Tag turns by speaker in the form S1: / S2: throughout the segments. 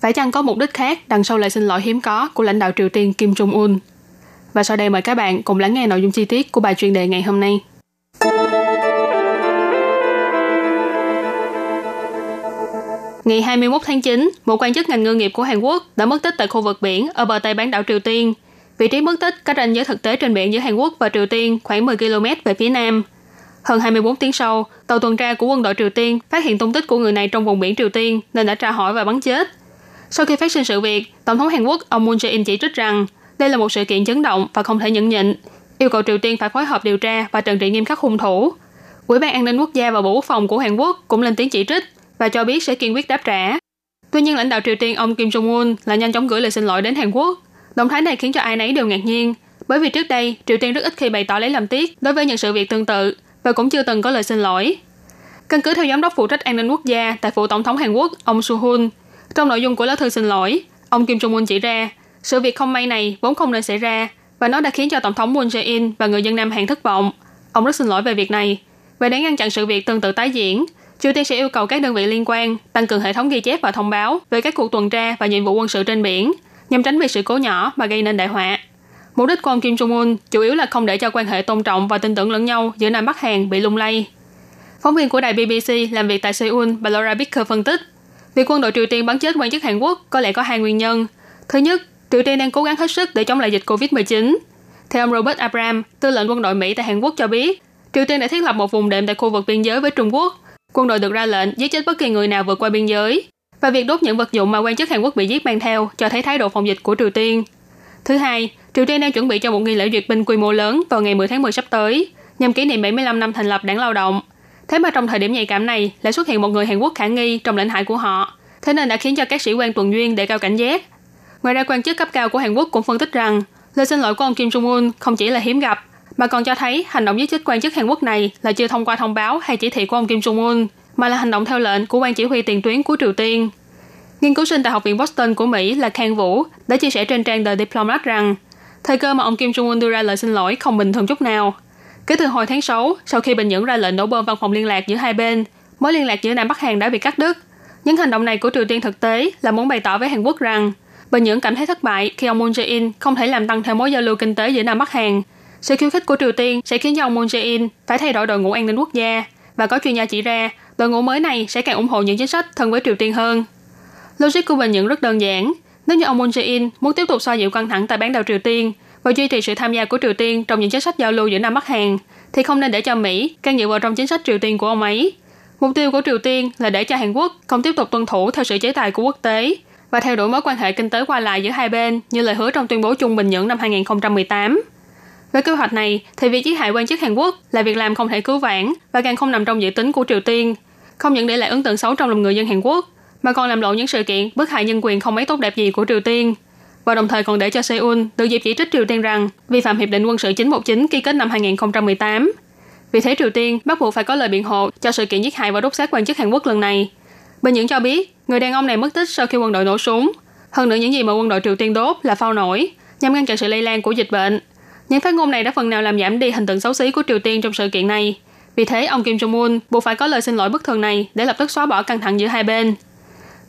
S1: phải chăng có mục đích khác đằng sau lời xin lỗi hiếm có của lãnh đạo Triều Tiên Kim Jong-un? Và sau đây mời các bạn cùng lắng nghe nội dung chi tiết của bài chuyên đề ngày hôm nay. Ngày 21 tháng 9, một quan chức ngành ngư nghiệp của Hàn Quốc đã mất tích tại khu vực biển ở bờ Tây bán đảo Triều Tiên. Vị trí mất tích cách ranh giới thực tế trên biển giữa Hàn Quốc và Triều Tiên khoảng 10 km về phía nam. Hơn 24 tiếng sau, tàu tuần tra của quân đội Triều Tiên phát hiện tung tích của người này trong vùng biển Triều Tiên nên đã tra hỏi và bắn chết. Sau khi phát sinh sự việc, Tổng thống Hàn Quốc ông Moon Jae-in chỉ trích rằng đây là một sự kiện chấn động và không thể nhẫn nhịn, yêu cầu Triều Tiên phải phối hợp điều tra và trừng trị nghiêm khắc hung thủ. Ủy ban An ninh Quốc gia và Bộ Quốc phòng của Hàn Quốc cũng lên tiếng chỉ trích và cho biết sẽ kiên quyết đáp trả. Tuy nhiên, lãnh đạo Triều Tiên ông Kim Jong-un là nhanh chóng gửi lời xin lỗi đến Hàn Quốc. Động thái này khiến cho ai nấy đều ngạc nhiên, bởi vì trước đây Triều Tiên rất ít khi bày tỏ lấy làm tiếc đối với những sự việc tương tự và cũng chưa từng có lời xin lỗi. Căn cứ theo giám đốc phụ trách an ninh quốc gia tại phủ tổng thống Hàn Quốc ông Su Hun, trong nội dung của lá thư xin lỗi, ông Kim Jong Un chỉ ra sự việc không may này vốn không nên xảy ra và nó đã khiến cho tổng thống Moon Jae-in và người dân Nam Hàn thất vọng. Ông rất xin lỗi về việc này. Và để ngăn chặn sự việc tương tự tái diễn, Triều Tiên sẽ yêu cầu các đơn vị liên quan tăng cường hệ thống ghi chép và thông báo về các cuộc tuần tra và nhiệm vụ quân sự trên biển, nhằm tránh việc sự cố nhỏ mà gây nên đại họa. Mục đích của ông Kim Jong Un chủ yếu là không để cho quan hệ tôn trọng và tin tưởng lẫn nhau giữa Nam Bắc Hàn bị lung lay. Phóng viên của đài BBC làm việc tại Seoul, bà Laura Bicker phân tích, việc quân đội Triều Tiên bắn chết quan chức Hàn Quốc có lẽ có hai nguyên nhân. Thứ nhất, Triều Tiên đang cố gắng hết sức để chống lại dịch COVID-19. Theo ông Robert Abram, tư lệnh quân đội Mỹ tại Hàn Quốc cho biết, Triều Tiên đã thiết lập một vùng đệm tại khu vực biên giới với Trung Quốc. Quân đội được ra lệnh giết chết bất kỳ người nào vượt qua biên giới. Và việc đốt những vật dụng mà quan chức Hàn Quốc bị giết mang theo cho thấy thái độ phòng dịch của Triều Tiên. Thứ hai, Triều Tiên đang chuẩn bị cho một nghi lễ duyệt binh quy mô lớn vào ngày 10 tháng 10 sắp tới, nhằm kỷ niệm 75 năm thành lập đảng lao động. Thế mà trong thời điểm nhạy cảm này lại xuất hiện một người Hàn Quốc khả nghi trong lãnh hải của họ, thế nên đã khiến cho các sĩ quan tuần duyên đề cao cảnh giác. Ngoài ra quan chức cấp cao của Hàn Quốc cũng phân tích rằng lời xin lỗi của ông Kim Jong Un không chỉ là hiếm gặp, mà còn cho thấy hành động giết chết quan chức Hàn Quốc này là chưa thông qua thông báo hay chỉ thị của ông Kim Jong Un, mà là hành động theo lệnh của quan chỉ huy tiền tuyến của Triều Tiên. Nghiên cứu sinh tại Học viện Boston của Mỹ là Khang Vũ đã chia sẻ trên trang The Diplomat rằng thời cơ mà ông Kim Jong Un đưa ra lời xin lỗi không bình thường chút nào. Kể từ hồi tháng 6, sau khi Bình Nhưỡng ra lệnh nổ bom văn phòng liên lạc giữa hai bên, mối liên lạc giữa Nam Bắc Hàn đã bị cắt đứt. Những hành động này của Triều Tiên thực tế là muốn bày tỏ với Hàn Quốc rằng Bình Nhưỡng cảm thấy thất bại khi ông Moon Jae-in không thể làm tăng thêm mối giao lưu kinh tế giữa Nam Bắc Hàn. Sự khiêu khích của Triều Tiên sẽ khiến cho ông Moon Jae-in phải thay đổi đội ngũ an ninh quốc gia và có chuyên gia chỉ ra đội ngũ mới này sẽ càng ủng hộ những chính sách thân với Triều Tiên hơn. Logic của Bình Nhưỡng rất đơn giản. Nếu như ông Moon Jae-in muốn tiếp tục xoa dịu căng thẳng tại bán đảo Triều Tiên và duy trì sự tham gia của Triều Tiên trong những chính sách giao lưu giữa Nam Bắc Hàn, thì không nên để cho Mỹ can dự vào trong chính sách Triều Tiên của ông ấy. Mục tiêu của Triều Tiên là để cho Hàn Quốc không tiếp tục tuân thủ theo sự chế tài của quốc tế và theo đuổi mối quan hệ kinh tế qua lại giữa hai bên như lời hứa trong tuyên bố chung Bình Nhưỡng năm 2018. Về kế hoạch này, thì việc giết hại quan chức Hàn Quốc là việc làm không thể cứu vãn và càng không nằm trong dự tính của Triều Tiên, không những để lại ấn tượng xấu trong lòng người dân Hàn Quốc, mà còn làm lộ những sự kiện bức hại nhân quyền không mấy tốt đẹp gì của Triều Tiên và đồng thời còn để cho Seoul tự dịp chỉ trích Triều Tiên rằng vi phạm hiệp định quân sự 919 ký kết năm 2018. Vì thế Triều Tiên bắt buộc phải có lời biện hộ cho sự kiện giết hại và đốt xác quan chức Hàn Quốc lần này. Bình Nhưỡng cho biết người đàn ông này mất tích sau khi quân đội nổ súng. Hơn nữa những gì mà quân đội Triều Tiên đốt là phao nổi nhằm ngăn chặn sự lây lan của dịch bệnh. Những phát ngôn này đã phần nào làm giảm đi hình tượng xấu xí của Triều Tiên trong sự kiện này. Vì thế, ông Kim Jong-un buộc phải có lời xin lỗi bất thường này để lập tức xóa bỏ căng thẳng giữa hai bên.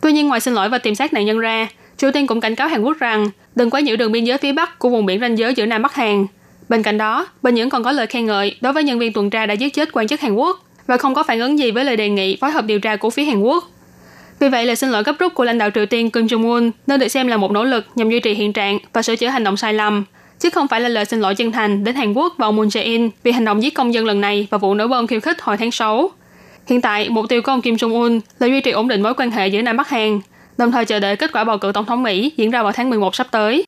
S1: Tuy nhiên, ngoài xin lỗi và tìm xác nạn nhân ra, Triều Tiên cũng cảnh cáo Hàn Quốc rằng đừng quá nhiễu đường biên giới phía bắc của vùng biển ranh giới giữa Nam Bắc Hàn. Bên cạnh đó, Bình Nhưỡng còn có lời khen ngợi đối với nhân viên tuần tra đã giết chết quan chức Hàn Quốc và không có phản ứng gì với lời đề nghị phối hợp điều tra của phía Hàn Quốc. Vì vậy, lời xin lỗi gấp rút của lãnh đạo Triều Tiên Kim Jong Un nên được xem là một nỗ lực nhằm duy trì hiện trạng và sửa chữa hành động sai lầm, chứ không phải là lời xin lỗi chân thành đến Hàn Quốc và ông Moon Jae-in vì hành động giết công dân lần này và vụ nổ bom khiêu khích hồi tháng 6. Hiện tại, mục tiêu của ông Kim Jong Un là duy trì ổn định mối quan hệ giữa Nam Bắc Hàn, đồng thời chờ đợi kết quả bầu cử tổng thống Mỹ diễn ra vào tháng 11 sắp tới.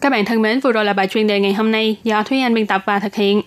S1: Các bạn thân mến, vừa rồi là bài chuyên đề ngày hôm nay do Thúy Anh biên tập và thực hiện.